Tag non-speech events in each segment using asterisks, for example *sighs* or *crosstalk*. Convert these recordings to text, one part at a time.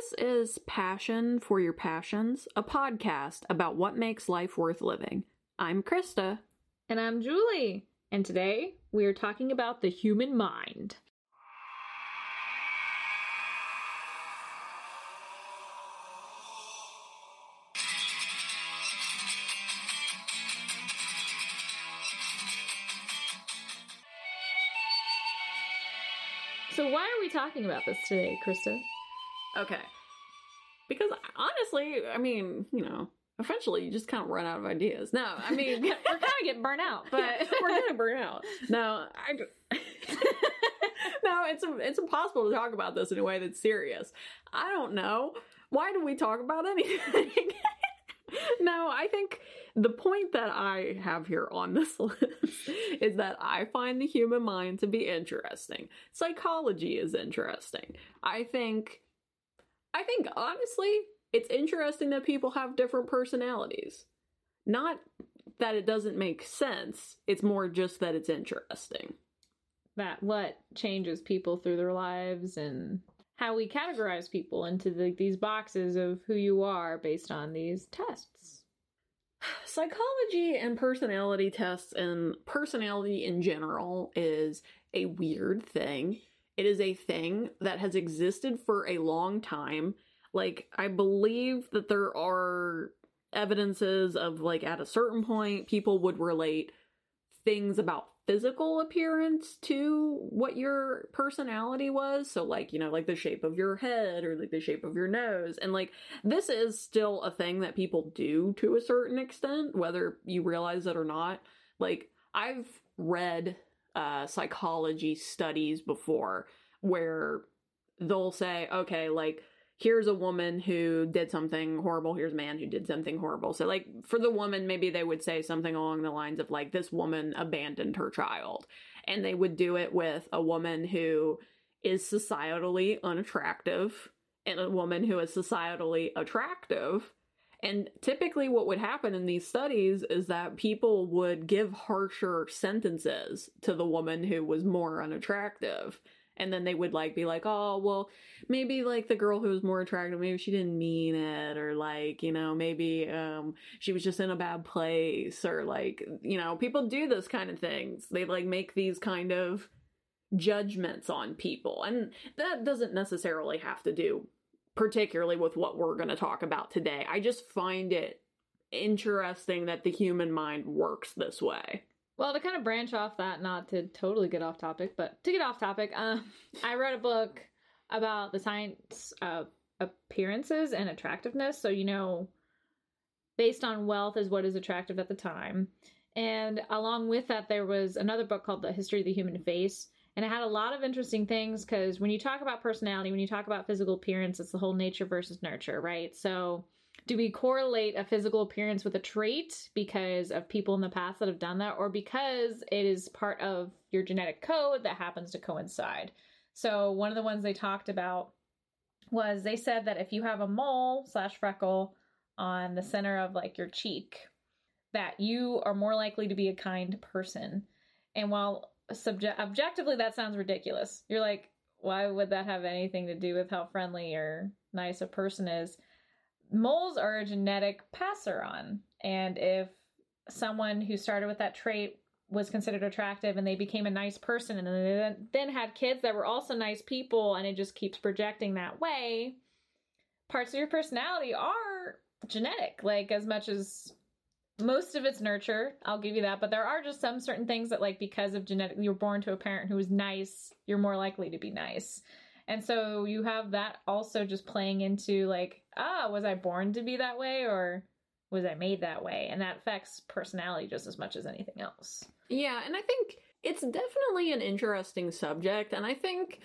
This is Passion for Your Passions, a podcast about what makes life worth living. I'm Krista. And I'm Julie. And today we are talking about the human mind. So, why are we talking about this today, Krista? Okay. Because honestly, I mean, you know, eventually you just kind of run out of ideas. No, I mean, *laughs* We're kind of getting burnt out, but we're *laughs* gonna burn out. No, I. *laughs* no, it's it's impossible to talk about this in a way that's serious. I don't know. Why do we talk about anything? no, I think the point that I have here on this list is that I find the human mind to be interesting. Psychology is interesting. I think I think honestly, it's interesting that people have different personalities. Not that it doesn't make sense, it's more just that it's interesting. that what changes people through their lives and how we categorize people into the, these boxes of who you are based on these tests. *sighs* Psychology and personality tests and personality in general is a weird thing. It is a thing that has existed for a long time. Like, I believe that there are evidences of, like, at a certain point, people would relate things about physical appearance to what your personality was. So, like, you know, like the shape of your head or like the shape of your nose. And, like, this is still a thing that people do to a certain extent, whether you realize it or not. Like, I've read uh, psychology studies before where they'll say, okay, like, here's a woman who did something horrible, here's a man who did something horrible. So, like, for the woman, maybe they would say something along the lines of, like, this woman abandoned her child. And they would do it with a woman who is societally unattractive and a woman who is societally attractive. And typically, what would happen in these studies is that people would give harsher sentences to the woman who was more unattractive. And then they would like be like, oh, well, maybe like the girl who was more attractive, maybe she didn't mean it, or like, you know, maybe um she was just in a bad place, or like, you know, people do this kind of things. They like make these kind of judgments on people. And that doesn't necessarily have to do particularly with what we're going to talk about today. I just find it interesting that the human mind works this way. Well, to kind of branch off that, not to totally get off topic, but to get off topic, um, *laughs* I read a book about the science of appearances and attractiveness. So, you know, based on wealth is what is attractive at the time. And along with that, there was another book called The History of the Human Face. And it had a lot of interesting things because when you talk about personality, when you talk about physical appearance, it's the whole nature versus nurture, right? So, do we correlate a physical appearance with a trait because of people in the past that have done that, or because it is part of your genetic code that happens to coincide? So, one of the ones they talked about was they said that if you have a mole slash freckle on the center of like your cheek, that you are more likely to be a kind person. And while subject objectively that sounds ridiculous, you're like, why would that have anything to do with how friendly or nice a person is? Moles are a genetic passer on, and if someone who started with that trait was considered attractive and they became a nice person and then, then had kids that were also nice people and it just keeps projecting that way parts of your personality are genetic like as much as most of it's nurture i'll give you that but there are just some certain things that like because of genetic you're born to a parent who is nice you're more likely to be nice. And so you have that also just playing into like ah was i born to be that way or was i made that way? And that affects personality just as much as anything else. Yeah, and I think it's definitely an interesting subject, and I think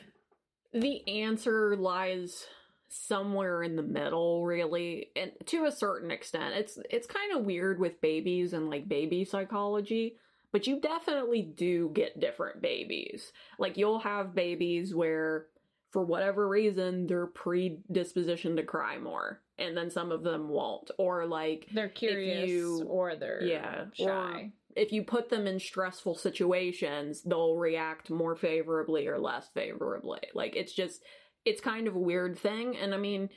the answer lies somewhere in the middle really and to a certain extent. It's it's kind of weird with babies and like baby psychology but you definitely do get different babies. Like you'll have babies where for whatever reason they're predispositioned to cry more and then some of them won't or like they're curious you- or they're yeah, shy. or- if you put them in stressful situations, they'll react more favorably or less favorably. Like it's just it's kind of a weird thing. And I mean,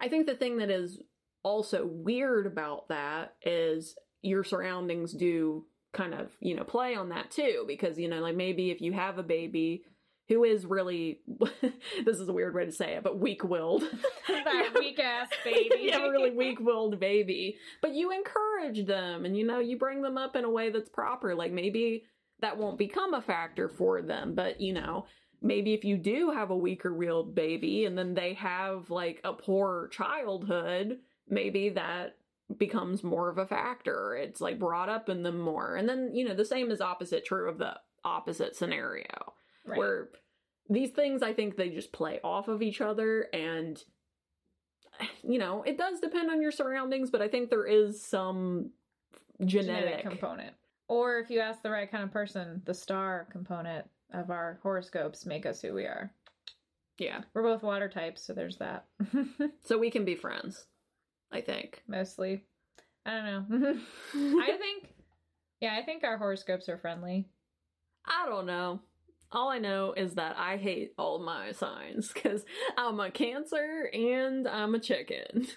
I think the thing that is also weird about that is your surroundings do kind of, you know, play on that too. Because, you know, like maybe if you have a baby who is really, *laughs* this is a weird way to say it, but weak willed. *laughs* that *laughs* weak ass baby. you have a really weak willed baby, but you encourage them and, you know, you bring them up in a way that's proper. Like maybe that won't become a factor for them, but, you know, maybe if you do have a weaker willed baby and then they have like a poor childhood, maybe that becomes more of a factor. It's like brought up in them more. And then, you know, the same is opposite true of the opposite scenario Right. where these things I think they just play off of each other and you know, it does depend on your surroundings, but I think there is some genetic, component. Or if you ask the right kind of person, the star component of our horoscopes make us who we are. Yeah. We're both water types, so there's that. *laughs* So we can be friends, I think. Mostly. I don't know. *laughs* I think yeah, I think our horoscopes are friendly. I don't know. All I know is that I hate all my signs because I'm a Cancer and I'm a chicken. *laughs*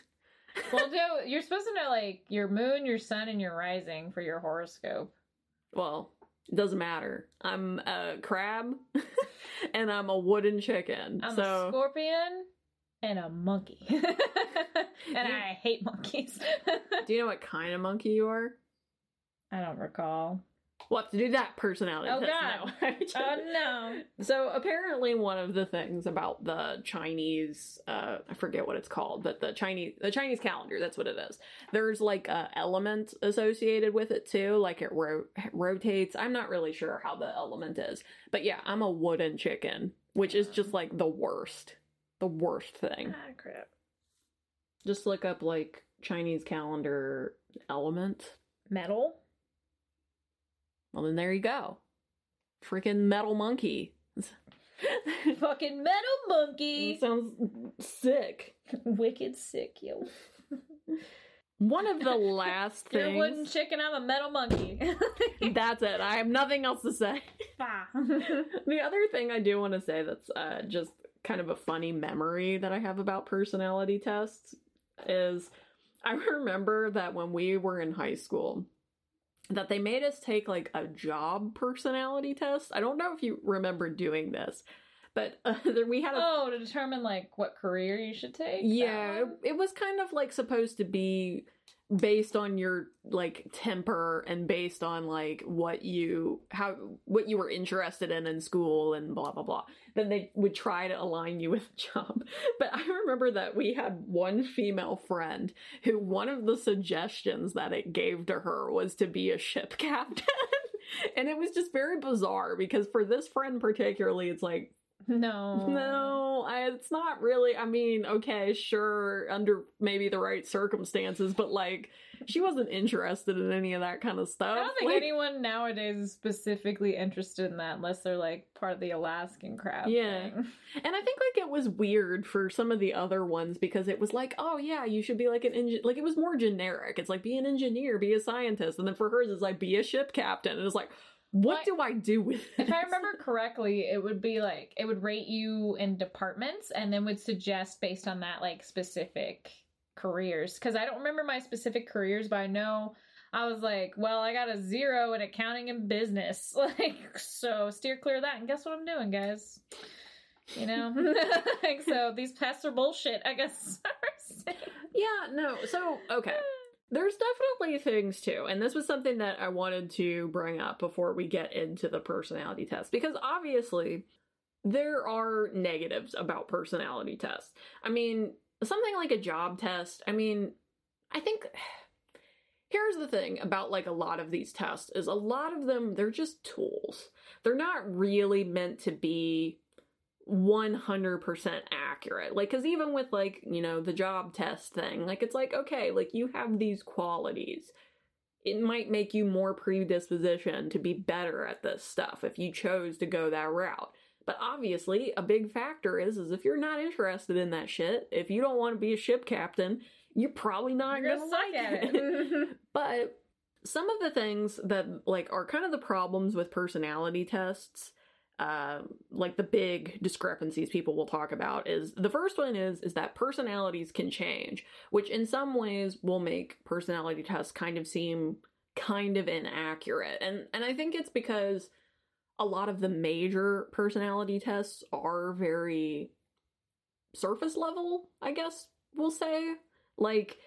Well, Joe, you're supposed to know like your moon, your sun, and your rising for your horoscope. Well, it doesn't matter. I'm a crab *laughs* and I'm a wooden chicken. I'm so a scorpion and a monkey. *laughs* and I hate monkeys. *laughs* do you know what kind of monkey you are? I don't recall. We'll have to do that personality Oh, test God. now. *laughs* Oh no. So apparently, one of the things about the Chinese, uh, I forget what it's called, but the Chinese, the Chinese calendar, that's what it is. There's like a element associated with it too, like it ro- rotates. I'm not really sure how the element is, but yeah, I'm a wooden chicken, which is just like the worst, the worst thing. Ah, crap. Just look up like Chinese calendar element. Metal? Well, then there you go. Freaking metal monkey. *laughs* Fucking metal monkey. sounds sick. *laughs* Wicked sick, yo. *laughs* One of the last You're a wooden chicken, I'm a metal monkey. That's it. I have nothing else to say. The other thing I do want to say that's uh, just kind of a funny memory that I have about personality tests is I remember that when we were in high school, that they made us take like a job personality test. I don't know if you remember doing this, but uh, *laughs* we had a oh, to determine like what career you should take? Yeah, it, it was kind of like supposed to be based on your like temper and based on like what you how what you were interested in in school and blah blah blah. Then they would try to align you with a job. *laughs* But I remember that we had one female friend who one of the suggestions that it gave to her was to be a ship *laughs* captain. and it was just very bizarre because for this friend particularly it's like *laughs* No. no, I, it's not really. I mean, okay, sure, under maybe the right circumstances, but like, she wasn't interested in any of that kind of stuff. I don't think Like, anyone nowadays is specifically interested in that unless they're like part of the Alaskan crowd. Yeah. thing. *laughs* and I think like it was weird for some of the other ones because it was like, oh yeah, you should be like an engine. Like it was more generic. It's like be an engineer, be a scientist, and then for hers it's like be a ship captain. And it's like, what do I do with? It? *laughs* If I remember correctly, it would be like it would rate you in departments and then would suggest based on that like specific careers. Because I don't remember my specific careers, but I know I was like, well, I got a zero in accounting and business. *laughs* Like, so steer clear of that. And guess what I'm doing, guys? You know? like, *laughs* so these tests are bullshit, I guess. Yeah, no. So, okay. There's definitely things too. And this was something that I wanted to bring up before we get into the personality test because obviously there are negatives about personality tests. I mean, something like a job test, I mean, I think *sighs* here's the thing about like a lot of these tests is a lot of them they're just tools. They're not really meant to be 100% accurate. Like, because even with, like, you know, the job test thing, like, it's like, okay, like, you have these qualities. It might make you more predisposition to be better at this stuff if you chose to go that route. But obviously, a big factor is, is if you're not interested in that shit, if you don't want to be a ship captain, you're probably not You're gonna, gonna like it. it. *laughs* But some of the things that like are kind of the problems with personality tests uh, like the big discrepancies people will talk about is the first one is is that personalities can change, which in some ways will make personality tests kind of seem kind of inaccurate. And and I think it's because a lot of the major personality tests are very surface level, I guess we'll say. Like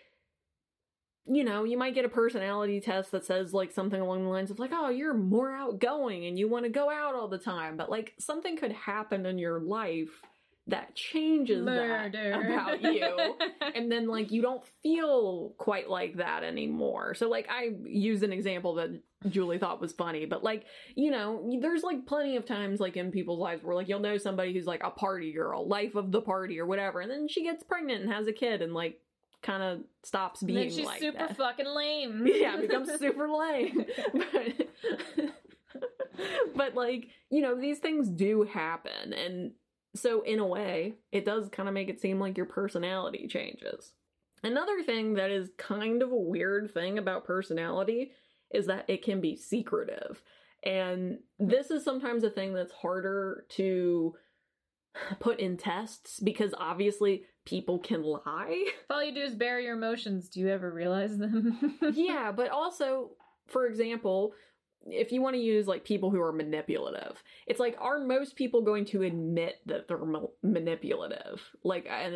you know, you might get a personality test that says like something along the lines of like, "Oh, you're more outgoing and you want to go out all the time." But like something could happen in your life that changes Murder. that about you. *laughs* and then like you don't feel quite like that anymore. So like I used an example that Julie thought was funny, but like, you know, there's like plenty of times like in people's lives where like you'll know somebody who's like a party girl, life of the party or whatever, and then she gets pregnant and has a kid and like kind of stops And being then she's like super that. fucking lame. *laughs* yeah, becomes super lame. *laughs* but, *laughs* but like, you know, these things do happen and so in a way, it does kind of make it seem like your personality changes. Another thing that is kind of a weird thing about personality is that it can be secretive. And this is sometimes a thing that's harder to put in tests because obviously people can lie. If *laughs* all you do is bury your emotions, do you ever realize them? *laughs* yeah, but also, for example, if you want to use like people who are manipulative, it's like are most people going to admit that they're ma- manipulative? Like uh,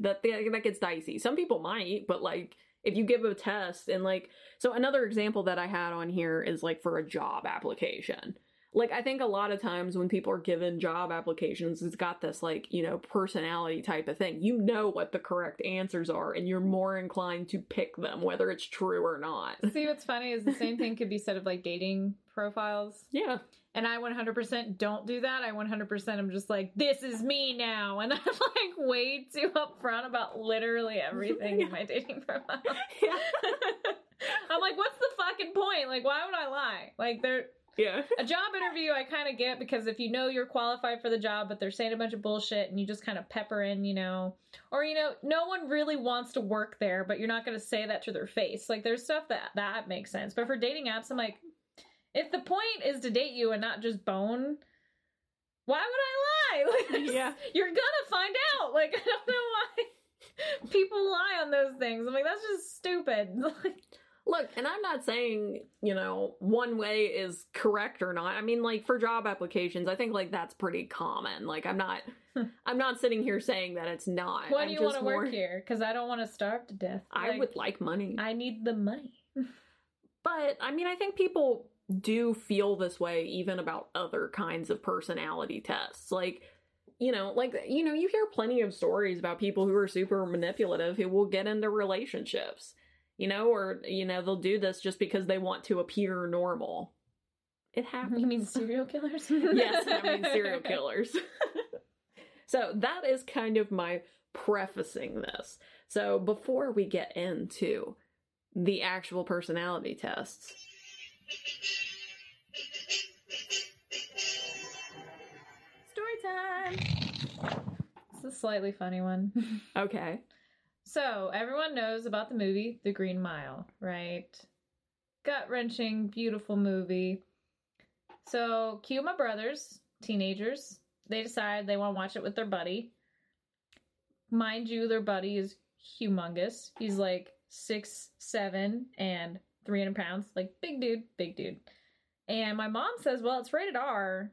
that that gets dicey. Some people might, but like if you give a test and like so another example that I had on here is like for a job application. Like I think a lot of times when people are given job applications, it's got this like, you know, personality type of thing. You know what the correct answers are and you're more inclined to pick them whether it's true or not. *laughs* See, what's funny is the same thing could be said of like dating profiles. Yeah. And I 100% don't do that. I 100% am just like, this is me now. And *laughs* I'm like way too upfront about literally *laughs* everything in my dating profile. Yeah. I'm like, what's the fucking point? Like, why would I lie? Like, there, Yeah. *laughs* a job interview I kind of get because if you know you're qualified for the job, but they're saying a bunch of bullshit and you just kind of pepper in, you know, or you know, no one really wants to work there, but you're not going to say that to their face. Like, there's stuff that that makes sense. But for dating apps, I'm like, if the point is to date you and not just bone, why would I lie? *laughs* Like, *laughs* Yeah. you're gonna find out. Like, I don't know why people lie on those things. I'm like, that's just stupid. Look, and I'm not saying, you know, one way is correct or not. I mean, like for job applications, I think like that's pretty common. Like I'm not *laughs* I'm not sitting here saying that it's not. why I'm do you want to work here? Because I don't want to starve to death. I Like, would like money. I need the money. But I mean, I think people do feel this way even about other kinds of personality tests. Like, you know, like, you know, you hear plenty of stories about people who are super manipulative who will get into relationships, you know, or, you know, they'll do this just because they want to appear normal. It happens. You mean serial killers? *laughs* yes, I *laughs* mean serial killers. *laughs* so that is kind of my prefacing this. So before we get into the actual personality tests, Story time. It's a slightly funny one. okay. So, everyone knows about the movie The Green Mile, right? Gut wrenching, beautiful movie. So, cue my brothers, teenagers. They decide they want to watch it with their buddy. Mind you, their buddy is humongous. He's like six, seven, and 300 pounds. Like, big dude, big dude. And my mom says, Well, it's rated R,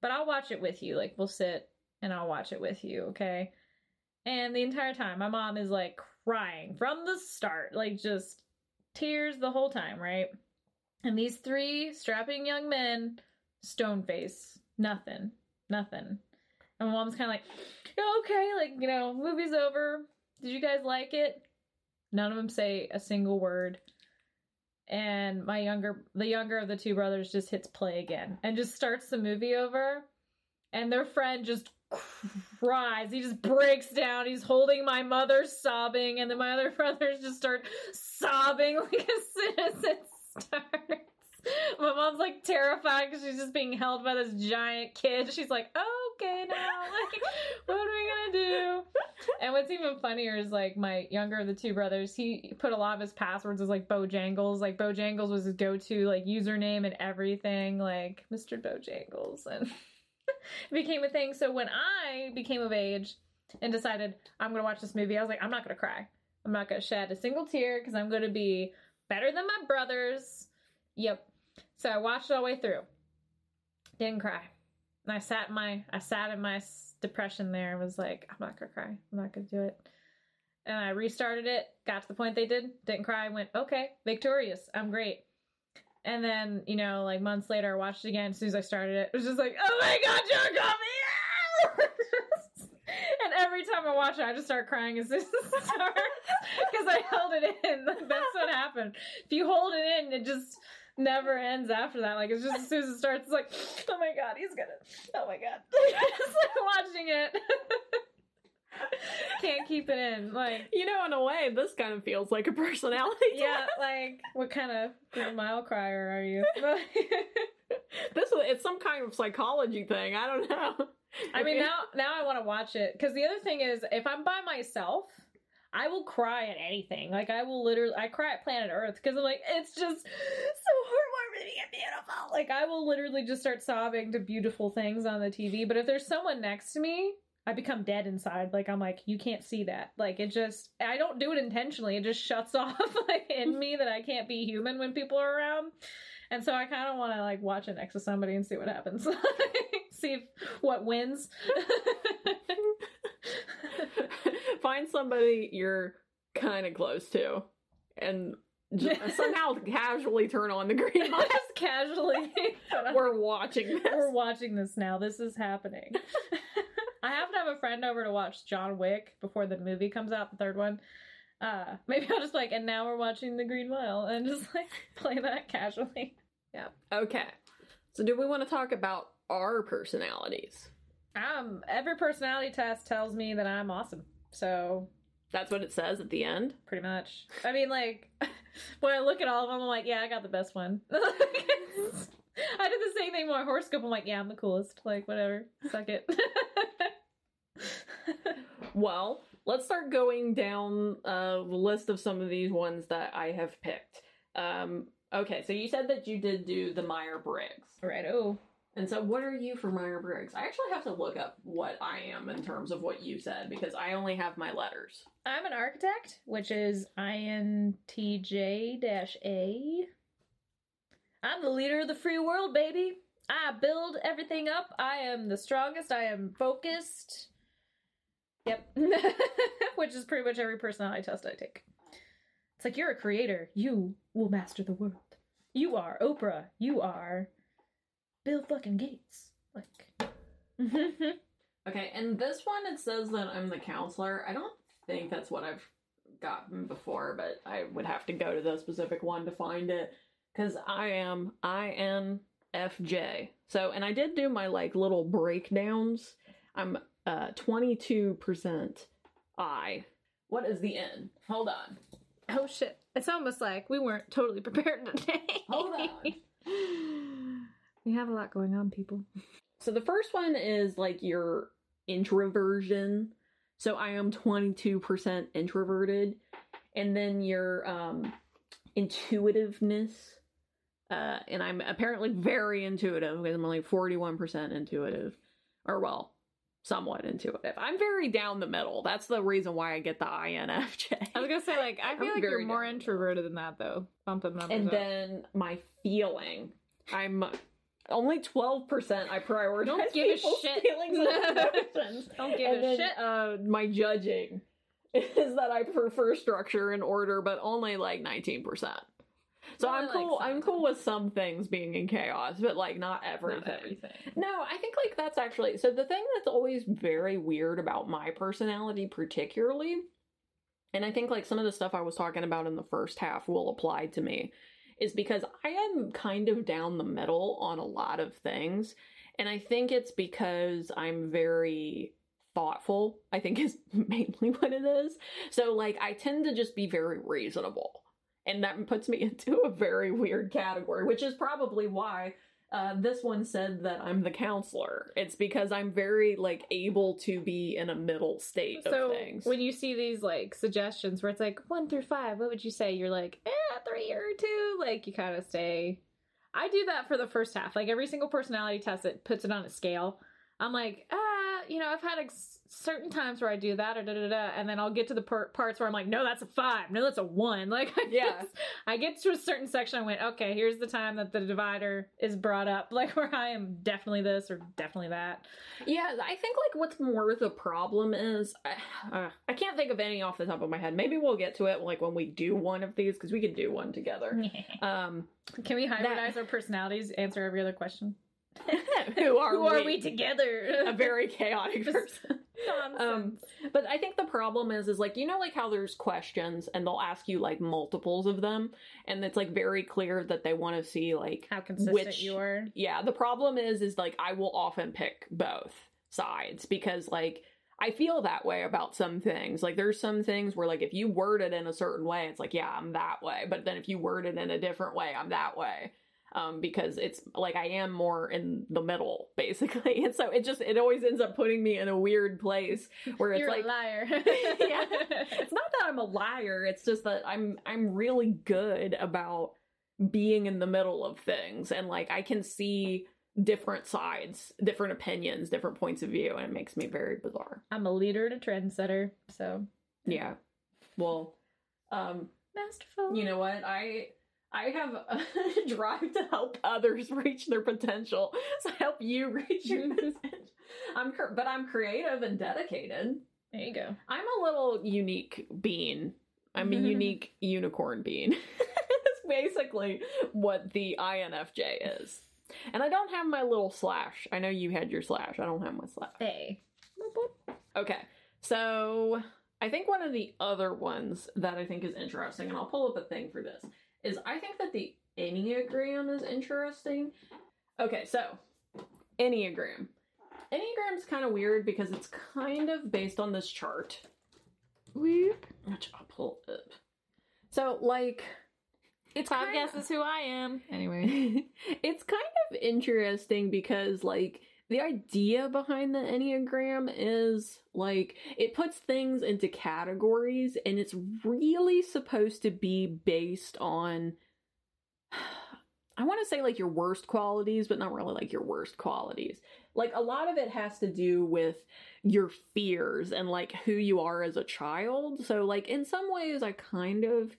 but I'll watch it with you. Like, we'll sit and I'll watch it with you, okay? And the entire time, my mom is like crying from the start, like just tears the whole time, right? And these three strapping young men, stone face, nothing, nothing. And my mom's kind of like, okay, like, you know, movie's over. Did you guys like it? None of them say a single word. And my younger, the younger of the two brothers just hits play again and just starts the movie over. And their friend just cries. He just breaks down. He's holding my mother sobbing, and then my other *laughs* brothers just start sobbing like as soon as it starts. My mom's like terrified because she's just being held by this giant kid. She's like, okay, now, *laughs* like, what are we gonna do? And what's even funnier is like my younger of the two brothers, he put a lot of his passwords as like Bojangles. Like Bojangles was his go-to like username and everything, like Mr. Bojangles, and *laughs* *laughs* became a thing. So when I became of age and decided I'm gonna watch this movie, I was like, I'm not gonna cry. I'm not gonna shed a single tear because I'm gonna be better than my brothers. Yep. So I watched it all the way through. Didn't cry. And I sat in my I sat in my depression there and was like, I'm not gonna cry. I'm not gonna do it. And I restarted it, got to the point they did, didn't cry, went, okay, victorious. I'm great. And then, you know, like months later, I watched it again. As soon as I started it, it was just like, oh my god, John Coffey! *laughs* and every time I watch it, I just start crying as soon as it starts *laughs* because I held it in. *laughs* That's what happened. If you hold it in, it just never ends after that. Like it's just as soon as it starts, it's like, oh my god, he's gonna. Oh my god, watching it. *laughs* Can't keep it in. Like You know, in a way, this kind of feels like a personality *laughs* yeah, like what kind of mile crier are you? *laughs* This is it's some kind of psychology thing. I don't know. I mean, now now I want to watch it because the other thing is, if I'm by myself, I will cry at anything. Like I will literally, I cry at Planet Earth because I'm like, it's just so heartwarming and beautiful. Like I will literally just start sobbing to beautiful things on the TV. But if there's someone next to me, I become dead inside. Like I'm like, you can't see that. Like it just, I don't do it intentionally. It just shuts *laughs* off like in me that I can't be human when people are around. And so I kind of want to like watch it next to somebody and see what happens. *laughs* see if, what wins. *laughs* Find somebody you're kind of close to, and just somehow casually turn on the green light. Just casually. We're watching this. We're watching this now. This is happening. I have to have a friend over to watch John Wick before the movie comes out, the third one. Uh, *laughs* maybe I'll just like, and now we're watching The Green Mile, and just like *laughs* play that casually. Yeah. Okay. So, do we want to talk about our personalities? Um, every personality test tells me that I'm awesome. So That's what it says at the end. pretty much. I mean, like *laughs* when I look at all of them, I'm like, yeah, I got the best one. I did the same thing with my horoscope. I'm like, yeah, I'm the coolest. Like, whatever. Suck it. *laughs* Well, let's start going down uh, the list of some of these ones that I have picked. Um, okay, so you said that you did do the Myers Briggs. right. Oh. And so, what are you for Myers Briggs? I actually have to look up what I am in terms of what you said because I only have my letters. I'm an architect, which is INTJ-A. I'm the leader of the free world, baby. I build everything up. I am the strongest. I am focused. Yep. *laughs* which is pretty much every personality test I take. It's like you're a creator. You will master the world. You are Oprah. You are Bill fucking Gates. Like *laughs* Okay, and this one it says that I'm the counselor. I don't think that's what I've gotten before, but I would have to go to the specific one to find it because I am INFJ. So, and I did do my like little breakdowns. I'm uh 22% I. What is the N? Hold on. Oh shit. It's almost like we weren't totally prepared today. Hold on. *laughs* we have a lot going on, people. So the first one is like your introversion. So I am 22% introverted. And then your um intuitiveness. Uh and I'm apparently very intuitive because I'm only 41% intuitive. Or well, somewhat intuitive. I'm very down the middle. That's the reason why I get the INFJ. I was gonna say, like, I *laughs* feel I'm like you're more introverted than that, though. Bump them numbers and up. then my feeling. I'm only 12% I prioritize Don't give a shit. *laughs* feelings and *laughs* emotions. Don't give and a then, shit. Uh, my judging is that I prefer structure and order, but only like 19%. So I'm cool. some I'm cool with some things being in chaos, but like not everything. Not everything. No, I think like that's actually so the thing that's always very weird about my personality particularly and I think like some of the stuff I was talking about in the first half will apply to me is because I am kind of down the middle on a lot of things and I think it's because I'm very thoughtful. I think is *laughs* mainly what it is. So like I tend to just be very reasonable. And that puts me *laughs* into a very weird category, which is probably why uh, this one said that I'm the counselor. It's because I'm very like able to be in a middle state so of things. when you see these like suggestions where it's like one through five, what would you say? You're like, eh, three or two. Like you kind of stay. I do that for the first half. Like every single personality test, it puts it on a scale. I'm like, ah, you know, I've had ex- certain times where I do that, or da da da, and then I'll get to the per- parts where I'm like, no, that's a five, no, that's a one. *laughs* Like, I Yeah. just- I get to a certain section, I went, okay, here's the time that the divider is brought up, *laughs* like where I am definitely this or definitely that. Yeah, I think like what's more the problem is uh, I can't think of any off the top of my head. Maybe we'll get to it like when we do one of these because we can do one together. *laughs* Um, Can we hybridize our personalities? Answer every other question. *laughs* who are Who we? are we together? A very chaotic person. Um, but I think the problem is, is like you know, like how there's questions and they'll ask you like multiples of them, and it's like very clear that they want to see like How consistent which- you are. yeah. The problem is, is like I will often pick both sides because like I feel that way about some things. Like there's some things where like if you word it in a certain way, it's like yeah, I'm that way. But then if you word it in a different way, I'm that way. Um, because it's like I am more in the middle, *laughs* basically, and so it just it always ends up putting me in a weird place where it's You're like a liar. *laughs* *laughs* Yeah. it's not that I'm a liar. It's just that I'm I'm really good about being in the middle of things and like I can see different sides, different opinions, different points of view and it makes me very bizarre. I'm a leader and a trendsetter, so Yeah. Well, um masterful. you know what? I I have a *laughs* drive to help others *laughs* reach their potential. So I help you *laughs* reach your potential. I'm but I'm creative and dedicated. there you go. I'm a little unique bean. I'm a unique unicorn bean. That's basically what the INFJ is. And I don't have my little slash. I know you had your slash. I don't have my slash. Hey. Okay. So I think one of the other ones that I think is interesting, and I'll pull up a thing for this, is I think that the Enneagram is interesting. Okay, so Enneagram. Enneagram's kind of weird because it's kind of based on this chart. Whoop. Which I'll pull up. So, like, it's Five kind guesses who I am. Anyway. *laughs* it's kind of interesting because, like, the idea behind the Enneagram is like it puts things into categories and it's really supposed to be based on *sighs* I want to say like your worst qualities, but not really like your worst qualities. Like a lot of it has to do with your fears and like who you are as a child. So like in some ways I kind of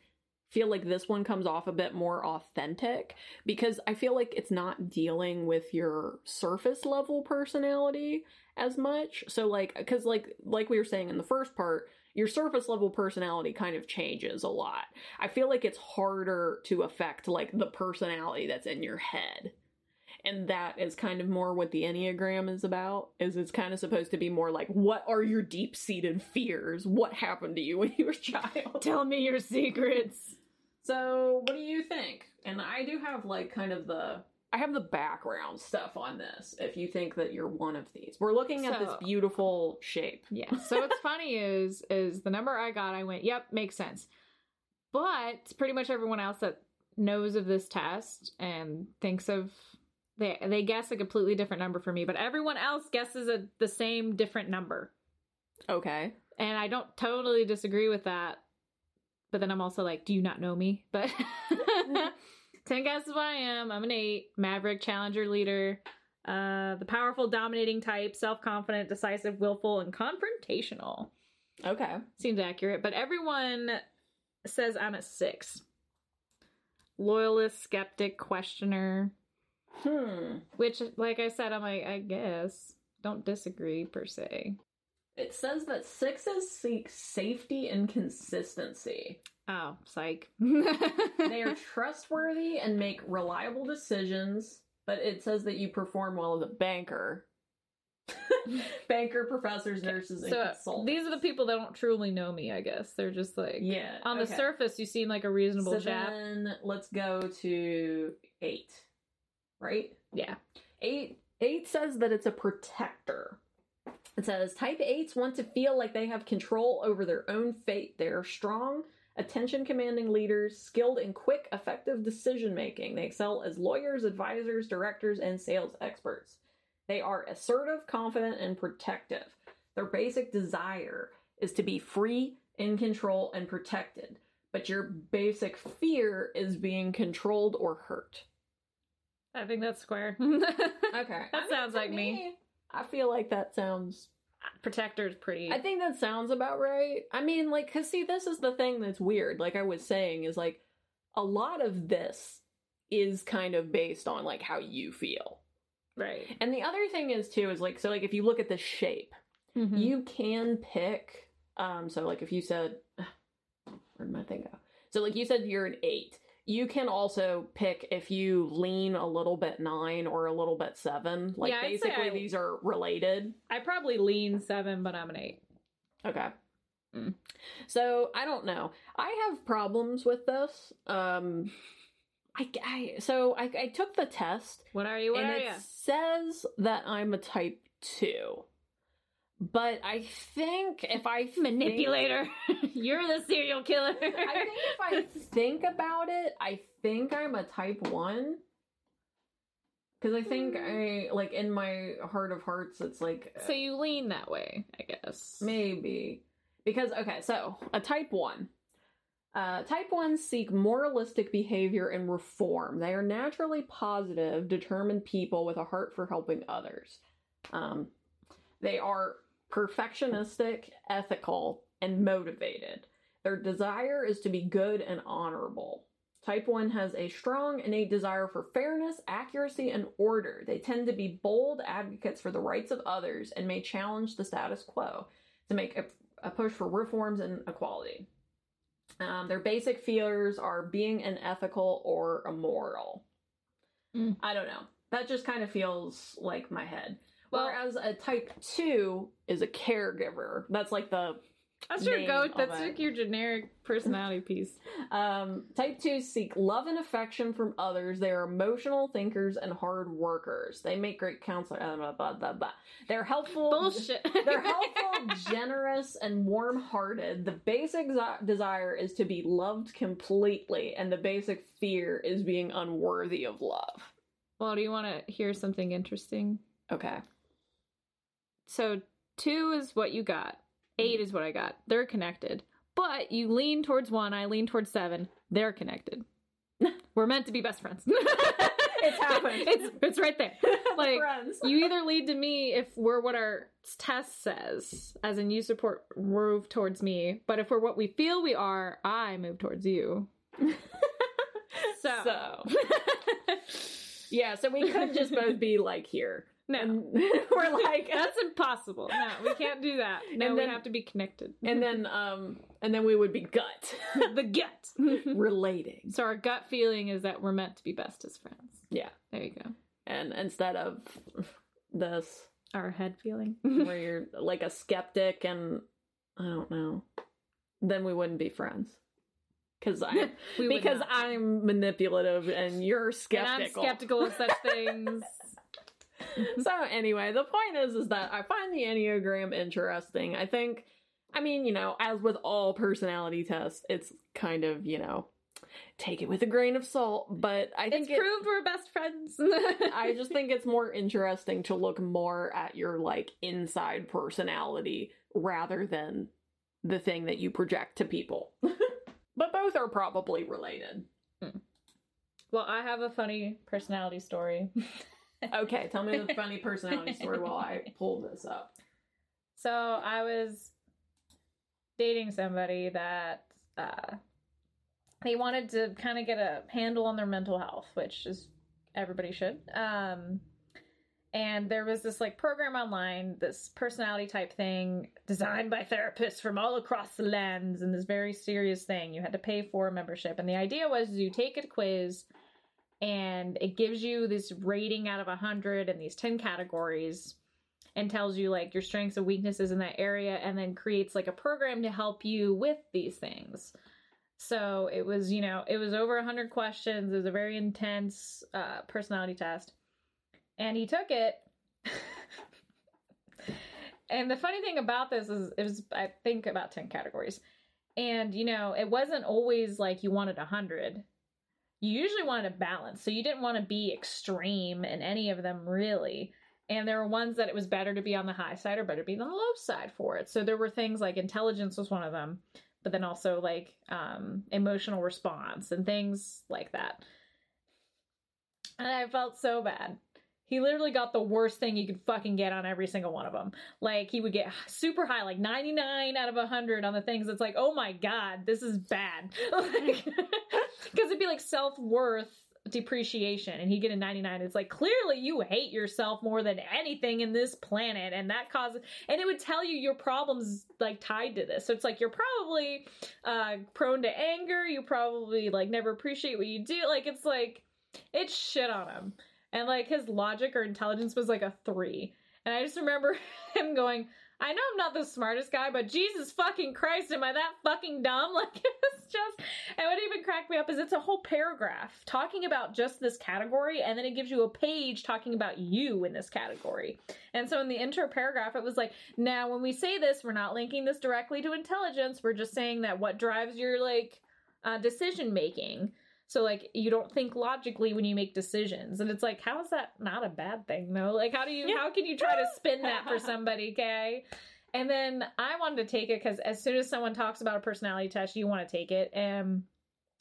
feel like this one comes off a bit more authentic because I feel like it's not dealing with your surface level personality as much. So like cuz like like we were saying in the first part, your surface level personality kind of changes a lot. I feel like it's harder to affect like the personality that's in your head. And that is kind of more what the Enneagram is about. Is it's kind of supposed to be more like what are your deep-seated fears? What happened to you when you were a child? Tell me your secrets. So, what do you think? And I do have like kind of the I have the background stuff on this if you think that you're one of these. We're looking at this beautiful shape. Yeah. So what's funny is is the number I got, I went, yep, makes sense. But pretty much everyone else that knows of this test and thinks of they they guess a completely different number for me, but everyone else guesses a, the same different number. Okay. And I don't totally disagree with that. But then I'm also like, do you not know me? But *laughs* 10 guesses what I am. I'm an 8, maverick, challenger, leader, uh, the powerful, dominating type, self confident, decisive, willful, and confrontational. Okay. Seems accurate, but everyone says I'm a 6. Loyalist, skeptic, questioner, Hmm. which, like I said, I'm like, I guess. Don't disagree per se. It says that sixes seek safety and consistency. Oh, psych. *laughs* They are trustworthy and make reliable decisions, but it says that you perform well as a banker. *laughs* banker, professors, nurses, and so these are the people that don't truly know me. I guess they're just like Yeah. on the okay. surface you seem like a reasonable So chap. then let's go to eight. Right? Yeah, Eight eight says that it's a protector. It says type eights want to feel like they have control over their own fate. They are strong, attention commanding leaders, skilled in quick, effective decision making. They excel as lawyers, advisors, directors, and sales experts. They are assertive, confident, and protective. Their basic desire is to be free, in control, and protected. But your basic fear is being controlled or hurt. I think that's square. *laughs* Okay. That sounds to like me. I feel like that sounds Protector's pretty. I think that sounds about right. I mean, like, cause see, this is the thing that's weird. Like I was saying, is like a lot of this is kind of based on like how you feel. right. And the other thing is too is like so like if you look at the shape, Mhm. you can pick. Um, so like if you said, *sighs* where'd my thing go? So like you said you're an eight. You can also pick if you lean a little bit nine or a little bit seven. Like Yeah, basically I- these are related. I probably lean seven, but I'm an eight. Okay. Mm. So I don't know. I have problems with this. Um, I, I so I, I took the test What are you? What and are it you? says that I'm a type two, but I think if I *laughs* think- Manipulator. *laughs* You're the serial killer. I think if I think about it, I think I'm a type one. Because I think I like in my heart of hearts, it's like so you lean that way, I guess. Maybe. Because, okay, so a type 1. Uh, type 1s seek moralistic behavior and reform. They are naturally positive, determined people with a heart for helping others. Um, they are perfectionistic, ethical, and motivated. Their desire is to be good and honorable. Type 1 has a strong innate desire for fairness, accuracy, and order. They tend to be bold advocates for the rights of others and may challenge the status quo to make a, a push for reforms and equality. Um, their basic fears are being unethical or immoral. Mm. I don't know. That just kind of feels like my head. Well- Whereas a type 2 is a caregiver. That's like the That's your name go. That's like your generic personality *laughs* piece. Um, type 2 seek love and affection from others. They are emotional thinkers and hard workers. They make great counselors. Uh, blah, blah, blah, blah. They're helpful. Bullshit. *laughs* They're helpful, *laughs* generous, and warm hearted. The basic desire is to be loved completely, and the basic fear is being unworthy of love. well, do you want to hear something interesting? Okay. So two is what you got. Eight hmm. is what I got. They're connected. But you lean towards one, I lean towards seven. They're connected. *laughs* We're meant to be best friends. *laughs* It's happened. *laughs* It's it's right there. Like, Friends. You either lead to me if we're what our test says, as in you support move towards me, but if we're what we feel we are, I move towards you. So, So. Yeah, so we could just both be like here. No, And *laughs* we're *laughs* like, that's impossible. No, we can't do that. *laughs* No, And we have to be connected. and then um and then we would be gut the gut. relating so our gut feeling is that we're meant to be best as friends. yeah There you go. and instead of this Our head feeling. where you're like a skeptic and i don't know then we wouldn't be friends because I because not. I'm manipulative and you're and skeptical I'm skeptical of such things. *laughs* so anyway the point is is that i find the enneagram interesting i think i mean you know as with all personality tests it's kind of you know take it with a grain of salt but i think it's it, proved we're best friends. *laughs* I just think it's more interesting to look more at your like inside personality rather than the thing that you project to people. *laughs* but both are probably related. Hmm. well, I have a funny personality story. Okay, tell me the *laughs* funny personality story while I pull this up. So I was dating somebody that uh, they wanted to kind of get a handle on their mental health, which is everybody should. Um, and there was this like program online, this personality type thing designed by therapists from all across the lands, and this very serious thing. You had to pay for a membership, and the idea was you take a quiz, and it gives you this rating out of a hundred in these ten categories and tells you like your strengths and weaknesses in that area and then creates like a program to help you with these things. So it was you know it was over 100 questions. It was a very intense uh, personality test. And he took it. *laughs* And the funny thing about this is it was i think about 10 categories. And, you know, it wasn't always like you wanted 100. You usually wanted a balance. So you didn't want to be extreme in any of them, really. And there were ones that it was better to be on the high side or better to be on the low side for it. So there were things like intelligence was one of them, but then also like um, emotional response and things like that. And I felt so bad. He literally got the worst thing you could fucking get on every single one of them. Like he would get super high, like 99 out of 100 on the things. It's like, oh my god, this is bad. *laughs* Like, *laughs* because it'd be like self worth depreciation, and he'd get a 99. It's like clearly you hate yourself more than anything in this planet, and that causes. And it would tell you your problems like tied to this. So it's like you're probably uh, prone to anger. You probably like never appreciate what you do. Like it's like it's shit on him and like his logic or intelligence was like a three. And I just remember *laughs* him going, I know I'm not the smartest guy, but Jesus fucking Christ, am I that fucking dumb? *laughs* Like it was just, and what even cracked me up is it's a whole paragraph talking about just this category, and then it gives you a page talking about you in this category. And so in the intro paragraph, it was like, now when we say this, we're not linking this directly to intelligence. We're just saying that what drives your like uh, decision making. So like you don't think logically when you make decisions. And it's like, how is that not a bad thing though? Like how do you Yeah. how can you try to spin that for *laughs* somebody, okay? And then I wanted to take it because as soon as someone talks about a personality test, you want to take it. And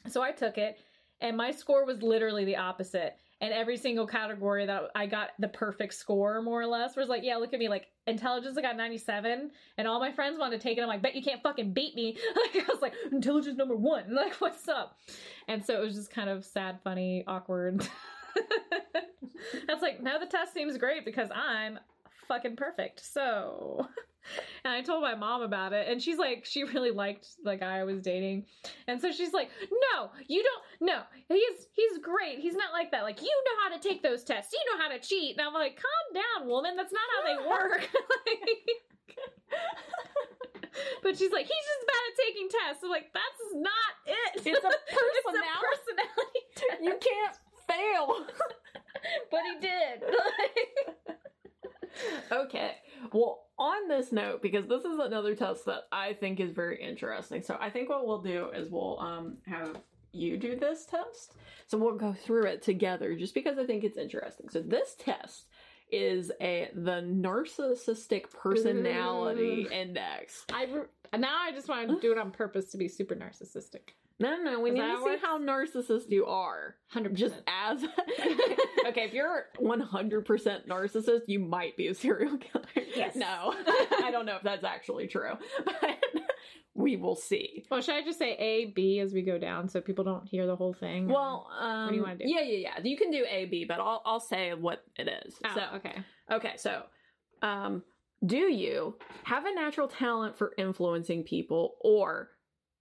so I took it, and my score was literally the opposite. And every single category that I got the perfect score, more or less, was like, yeah, look at me, like intelligence, I got 97, and all my friends wanted to take it. I'm like, bet you can't fucking beat me. *laughs* Like, I was like, intelligence number one. *laughs* Like, what's up? And so it was just kind of sad, funny, awkward. *laughs* That's like, now the test seems great because I'm fucking perfect. So, *laughs* and I told my mom about it, and she's like, she really liked the guy I was dating, and so she's like, no, you don't, no, he's he's great. He's not like that. Like you know how to take those tests. You know how to cheat. And I'm like, calm down, woman. That's not how they *laughs* work. *laughs* but she's like, he's just bad at taking tests. I'm like, that's not it. It's a It's personality. a personality you can't fail. but he did. *laughs* okay. Well, on this note, because this is another test that I think is very interesting. So I think what we'll do is we'll um have you do this test. So we'll go through it together just because I think it's interesting. So this test is a the narcissistic personality Ooh. index. I now I just want to do it on purpose to be super narcissistic. No, no, no. We Is need to see works? how narcissist you are. Hundred Just as *laughs* okay, if you're 100% narcissist, you might be a serial killer. Yes. No, *laughs* I don't know if that's actually true, *laughs* but we will see. Well, should I just say A, B as we go down so people don't hear the whole thing? Well, um, do you wanna do? Yeah, yeah, yeah. You can do A, B, but I'll I'll say what it is. oh, so okay. okay, so um, do you have a natural talent for influencing people, or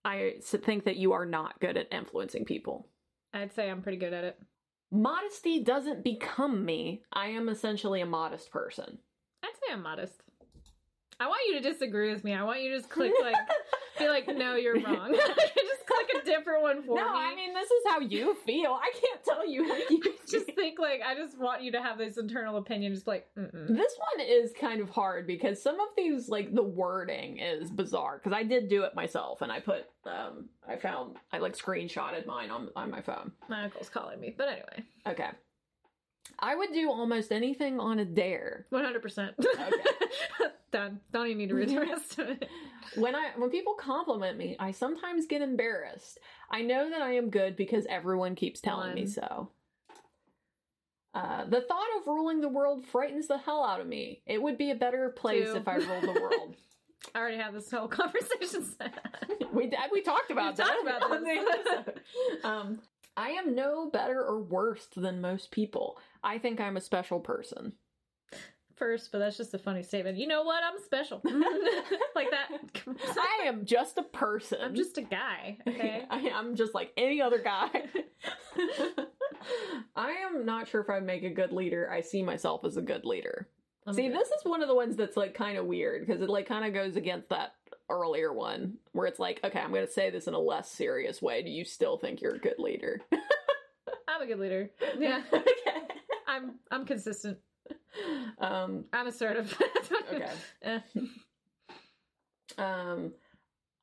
I think that you are not good at influencing people? I'd say I'm pretty good at it. Modesty doesn't become me. I am essentially a modest person. I'd say I'm modest. I want you to disagree with me. I want you to just click like, *laughs* be like, no, you're *laughs* wrong. *laughs* just click a different one for no, me. I mean this is how you feel. I can't tell you how you *laughs* just think like I just want you to have this internal opinion. Just like, mm-mm. This one is kind of hard because some of these, like the wording, is bizarre. Because I did do it myself, and I put, um, I found, I like screenshotted mine on on my phone. my uncle's calling me. But anyway, Okay, I would do almost anything on a dare. one hundred percent. *laughs* Done. Don't even need to read the rest of it. When I when people compliment me, I sometimes get embarrassed. I know that I am good because everyone keeps telling me so. Uh, the thought of ruling the world frightens the hell out of me. It would be a better place Two. if I ruled the world. *laughs* I already had this whole *laughs* conversation set. we we talked about We that. talked about this. um, I am no better or worse than most people. I think I'm a special person. First, but that's just a funny statement. You know what? I'm special. *laughs* *laughs* like that. *laughs* I am just a person. I'm just a guy. Okay. I, am just like any other guy. I am not sure if I make a good leader. I see myself as a good leader. I'm see, good. this is one of the ones that's like kind of weird because it like kind of goes against that earlier one where it's like, okay, I'm going to say this in a less serious way. Do you still think you're a good leader? I'm a good leader. Yeah. I'm I'm consistent. *laughs* Um, I'm assertive. Okay. *laughs* Eh. um,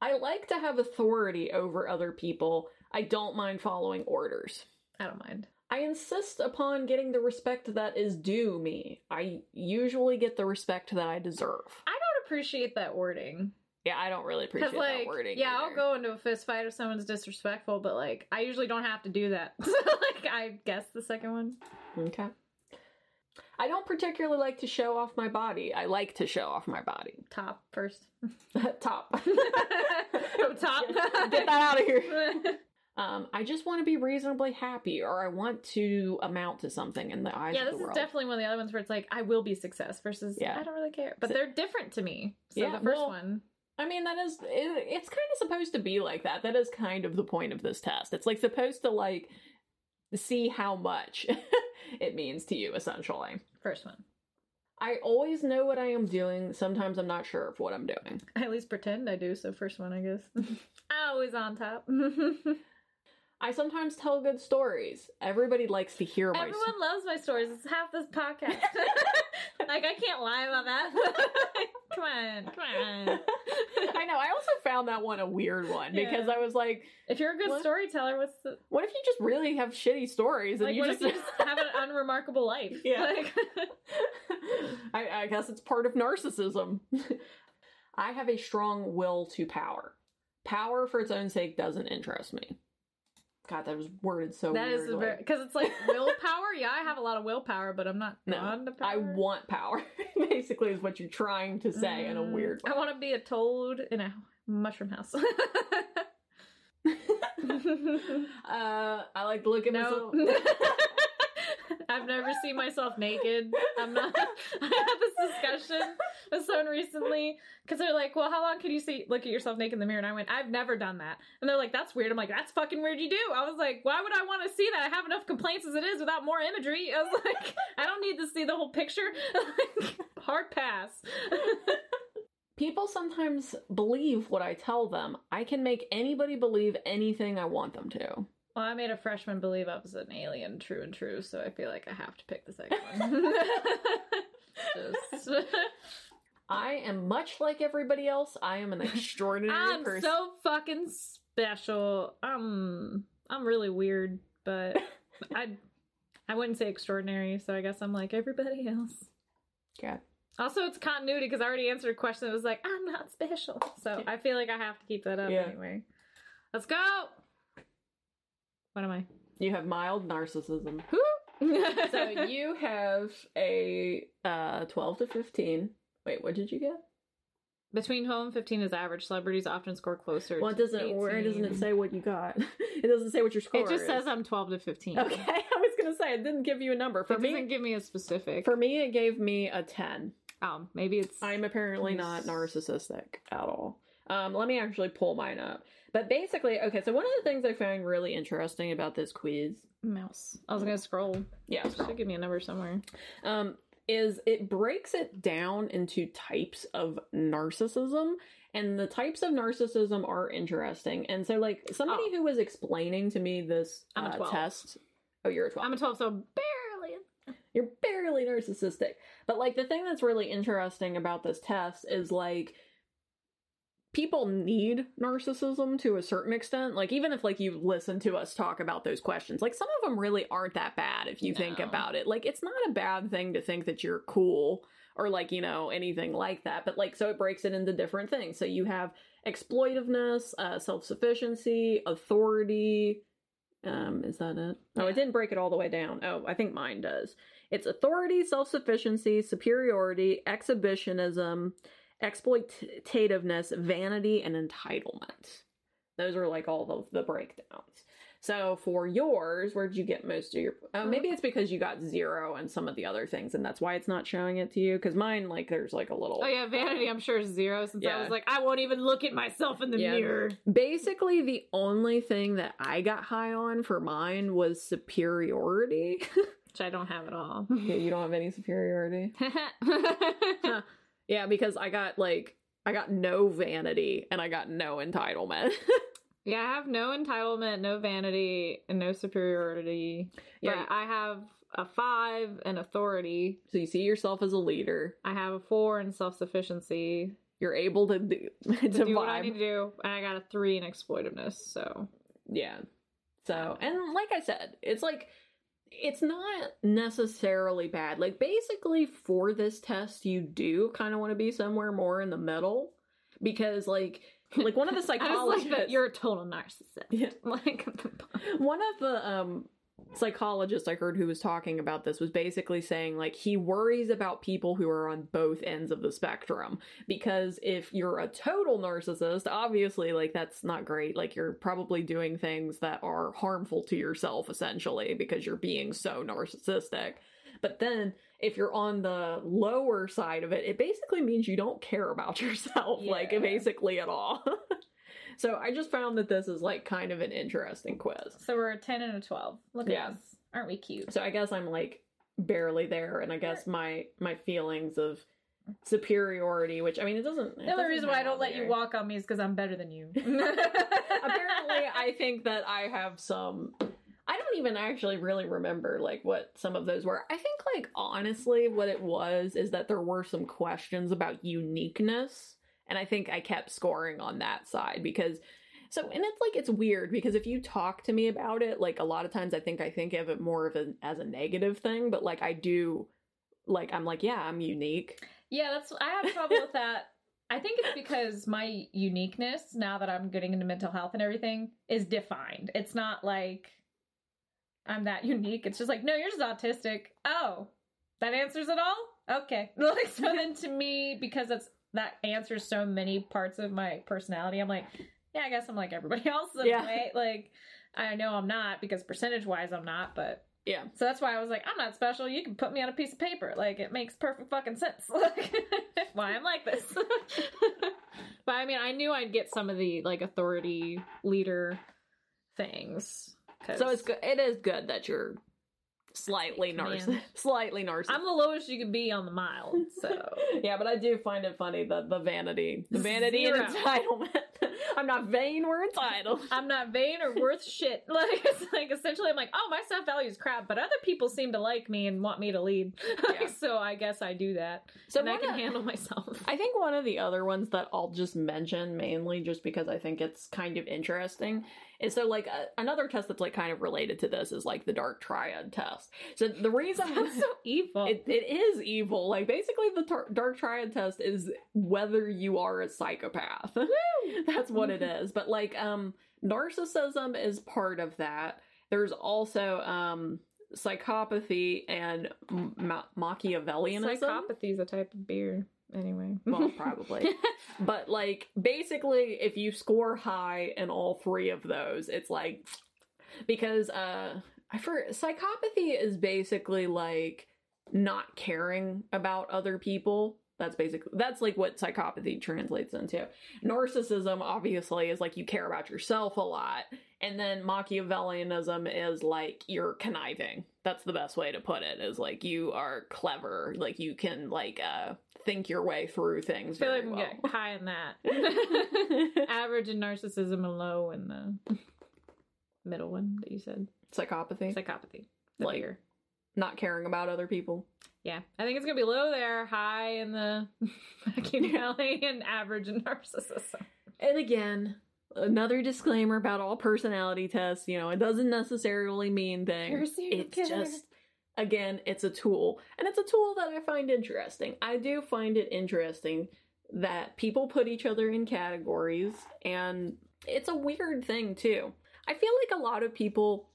I like to have authority over other people. I don't mind following orders. I don't mind. I insist upon getting the respect that is due me. I usually get the respect that I deserve. I don't appreciate that wording. Yeah, I don't really appreciate like, that wording. yeah, either. I'll go into a fist fight if someone's disrespectful, but like, I usually don't have to do that. *laughs* like, I guess the second one. Okay. I don't particularly like to show off my body. I like to show off my body. Top first. *laughs* Top. From *laughs* *laughs* top. Get, get that out of here. Um, I just want to be reasonably happy, or I want to amount to something in the eyes yeah, of this is world. definitely one of the other ones where it's like, I will be success versus Yeah. I don't really care. But they're different to me. So Yeah, the first well, one. I mean, that is, it, it's kind of supposed to be like that. That is kind of the point of this test. It's like supposed to like see how much *laughs* it means to you, essentially. First one. I always know what I am doing. Sometimes I'm not sure of what I'm doing. I at least pretend I do, so first one, I guess. *laughs* Always on top. *laughs* I sometimes tell good stories. Everybody likes to hear my stories. Everyone loves my stories. It's half this podcast. Like, I can't lie about that. *laughs* come on, come on. I know. I also found that one a weird one because Yeah. I was like, If you're a good What? storyteller, what's the. what if you just really have shitty stories and Like, you just, you just have an unremarkable life? *laughs* Yeah. Like, *laughs* I, I guess it's part of narcissism. I have a strong will to power. Power for its own sake doesn't interest me. God, that was worded so that is weirdly. very. Because it's like *laughs* willpower. Yeah, I have a lot of willpower, but I'm not No, to power. I want power. *laughs* Basically, is what you're trying to say in a Mm, weird way. I want to be a toad in a mushroom house. *laughs* uh, I like to look at no. myself. I've never seen myself naked. I'm not. *laughs* I had this discussion with someone recently because they're like, "Well, how long can you see look at yourself naked in the mirror?" And I went, "I've never done that." And they're like, "That's weird." I'm like, "That's fucking weird. You do." I was like, "Why would I want to see that? I have enough complaints as it is without more imagery." I was like, "I don't need to see the whole picture." *laughs* Hard pass. *laughs* People sometimes believe what I tell them. I can make anybody believe anything I want them to. Well, I made a freshman believe I was an alien, true and true, so I feel like I have to pick the second one. *laughs* Just, I am much like everybody else. I am an extraordinary *laughs* I'm person. so fucking special. Um, I'm really weird, but *laughs* I, I wouldn't say extraordinary. So I guess I'm like everybody else. Okay. Also, it's continuity because I already answered a question that was like, I'm not special. So I feel like I have to keep that up Yeah. anyway. Let's go. What am I? You have mild narcissism. *laughs* Who? so *laughs* you have a uh, 12 to 15. Wait, what did you get? Between home, 15 is average. Celebrities often score closer. Well, it doesn't. Where doesn't it say what you got? *laughs* It doesn't say what your score is. It just is. says I'm 12 to 15. Okay, I was gonna say it didn't give you a number. For it me, doesn't give me a specific. for me, it gave me a 10. um, maybe it's. I'm apparently not narcissistic at all. Um, let me actually pull mine up. But basically, okay, so one of the things I found really interesting about this quiz, mouse. I was gonna scroll. yeah, should give me a number somewhere. um, is it breaks it down into types of narcissism. And the types of narcissism are interesting. And so, like, somebody Oh. who was explaining to me this I'm a uh, 12. test. Oh, you're a 12. I'm a 12, so barely. You're barely narcissistic. But like the thing that's really interesting about this test is like people need narcissism to a certain extent. Like even if like you listen to us talk about those questions, like some of them really aren't that bad if you think about it. Like it's not a bad thing to think that you're cool or like, you know, anything like that. But like so it breaks it into different things. So you have exploitiveness, uh self-sufficiency, authority, um, is that it? Oh, Yeah. it didn't break it all the way down. Oh, I think mine does. It's authority, self sufficiency, superiority, exhibitionism, exploitativeness, vanity, and entitlement. Those are like all of the breakdowns. So for yours, where'd you get most of your? Oh, maybe it's because you got zero and some of the other things, and that's why it's not showing it to you. Because mine, like, there's like a little. Oh yeah, vanity. I'm sure is zero since Yeah. I was like, I won't even look at myself in the Yeah. mirror. Basically, the only thing that I got high on for mine was superiority. *laughs* Which I don't have at all. yeah, you don't have any superiority. *laughs* Yeah, because I got like I got no vanity and I got no entitlement. *laughs* yeah, I have no entitlement, no vanity, and no superiority. Yeah. I have a five in authority. so you see yourself as a leader. I have a four in self sufficiency. you're able to do *laughs* to, to do what I need to do, and I got a three in exploitiveness. So Yeah. So, and like I said, it's like it's not necessarily bad. Like basically for this test you do kind of want to be somewhere more in the middle because like like one of the *laughs* just like psychologists you're a total narcissist. Yeah. *laughs* Like *laughs* one of the um psychologists I heard who was talking about this was basically saying like he worries about people who are on both ends of the spectrum because if you're a total narcissist, obviously like that's not great. Like you're probably doing things that are harmful to yourself essentially because you're being so narcissistic. But then if you're on the lower side of it, it basically means you don't care about *laughs* yourself like basically at all. *laughs* so I just found that this is like kind of an interesting quiz. so we're a ten and a twelve. Look Yeah. at us, aren't we cute? So I guess I'm like barely there, and I guess my my feelings of superiority, which I mean, it doesn't. it The only reason why I don't on let you walk on me is because I'm better than you. *laughs* *laughs* Apparently, I think that I have some. I don't even actually really remember like what some of those were. I think like honestly, what it was is that there were some questions about uniqueness, and I think I kept scoring on that side because. So, and it's like it's weird because if you talk to me about it, like a lot of times I think I think of it more of a as a negative thing, but like I do, like I'm like, yeah, I'm unique. Yeah, that's I have trouble with that. I think it's because my uniqueness, now that I'm getting into mental health and everything, is defined. It's not like I'm that unique. It's just like, no, you're just autistic. Oh, that answers it all? Okay. *laughs* Like so then to me, because it's that answers so many parts of my personality, I'm like, yeah, I guess I'm like everybody *laughs* else in Yeah. way. Like I know I'm not because percentage wise I'm not, but Yeah. so that's why I was like, I'm not special. You can put me on a piece of paper. Like, it makes perfect fucking sense. *laughs* Like, *laughs* why I'm like this. but I mean, I knew I'd get some of the like authority leader things. 'cause So it's good. It is good that you're slightly narciss, *laughs* slightly narcissistic. I'm the lowest you could be on the mild. So *laughs* yeah, but I do find it funny that the vanity, the vanity Zero. and entitlement. *laughs* I'm not vain. We're entitled. I'm not vain or worth shit. Like, it's like essentially, I'm like, oh, my self value is crap, but other people seem to like me and want me to lead. Yeah. so I guess I do that. So and I can of- handle myself. I think one of the other ones that I'll just mention mainly just because I think it's kind of interesting is so like a, another test that's like kind of related to this is like the dark triad test. So the reason That's so evil. it, it is evil. Like basically, the tar- dark triad test is whether you are a psychopath. *laughs* That's what it is. But like, um, narcissism is part of that. There's also um psychopathy and ma- Machiavellianism. Psychopathy is a type of beer, anyway. Well, *laughs* probably. but like, basically, if you score high in all three of those, it's like because uh, I for psychopathy is basically like not caring about other people. That's basically that's like what psychopathy translates into. Narcissism obviously is like you care about yourself a lot, and then Machiavellianism is like you're conniving. That's the best way to put it. Is like you are clever, like you can like uh think your way through things. I feel like we well. high in that. *laughs* *laughs* Average in narcissism and low in the middle one that you said. Psychopathy, Psychopathy. The Like- not caring about other people. Yeah. I think it's gonna be low there, high in the *laughs* Machiavelli and average in narcissism. And again, another disclaimer about all personality tests. You know, it doesn't necessarily mean things. It's killer. just, again, it's a tool. And it's a tool that I find interesting. I do find it interesting that people put each other in categories, and it's a weird thing, too. I feel like a lot of people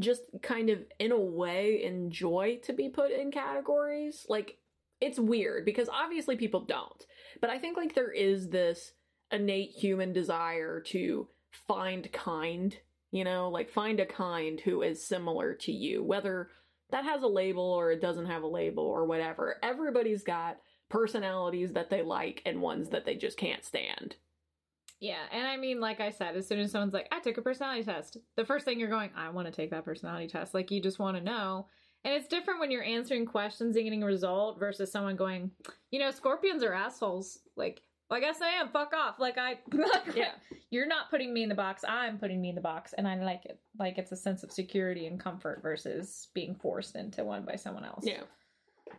just kind of, in a way, enjoy to be put in categories. Like, it's weird because obviously people don't. But I think, like, there is this innate human desire to find kind, you know, like find a kind who is similar to you, whether that has a label or it doesn't have a label or whatever. Everybody's got personalities that they like and ones that they just can't stand. Yeah, and I mean, like I said, as soon as someone's like, I took a personality test, the first thing you're going, I want to take that personality test. Like, you just want to know. And it's different when you're answering questions and getting a result versus someone going, you know, scorpions are assholes. Like, well, I guess I am. Fuck off. Like, I, *laughs* *laughs* Yeah. you're not putting me in the box. I'm putting me in the box. And I like it. Like, it's a sense of security and comfort versus being forced into one by someone else. Yeah.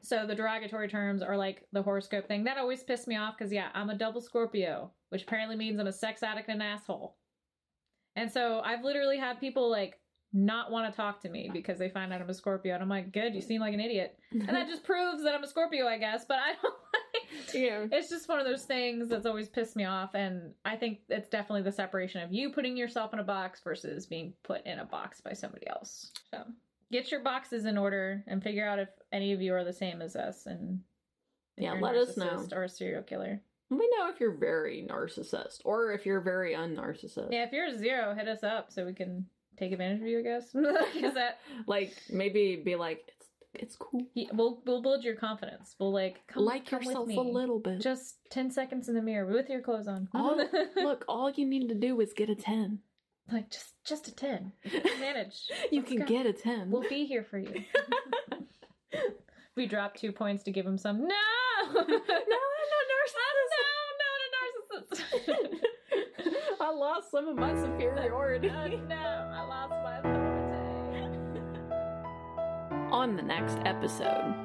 So the derogatory terms are like the horoscope thing. That always pissed me off because yeah, I'm a double Scorpio, which apparently means I'm a sex addict and an asshole. And so I've literally had people like not want to talk to me because they find out I'm a Scorpio, and I'm like, good, you seem like an idiot, and that *laughs* just proves that I'm a Scorpio, I guess. But I don't. Yeah. *laughs* It's just one of those things that's always pissed me off, and I think it's definitely the separation of you putting yourself in a box versus being put in a box by somebody else. So get your boxes in order and figure out if any of you are the same as us, and Yeah, let us know. or a serial killer. Let me know if you're very narcissist or if you're very unnarcissist. Yeah, if you're a zero, hit us up so we can take advantage of you. I guess *laughs* is that *laughs* Like maybe be like it's cool. Yeah, we'll we'll build your confidence. We'll like come, like come yourself a little bit. Just ten seconds in the mirror with your clothes on. all, *laughs* look, all you need to do is get a ten. like just just a ten. You can *laughs* manage. You Let's can go. get a ten. We'll be here for you. *laughs* we dropped two points to give him some. No, no, no, I'm not no, not a narcissist. I lost some of my superiority. oh no, I lost my. On the next episode,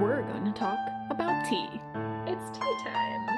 we're going to talk about tea. It's tea time.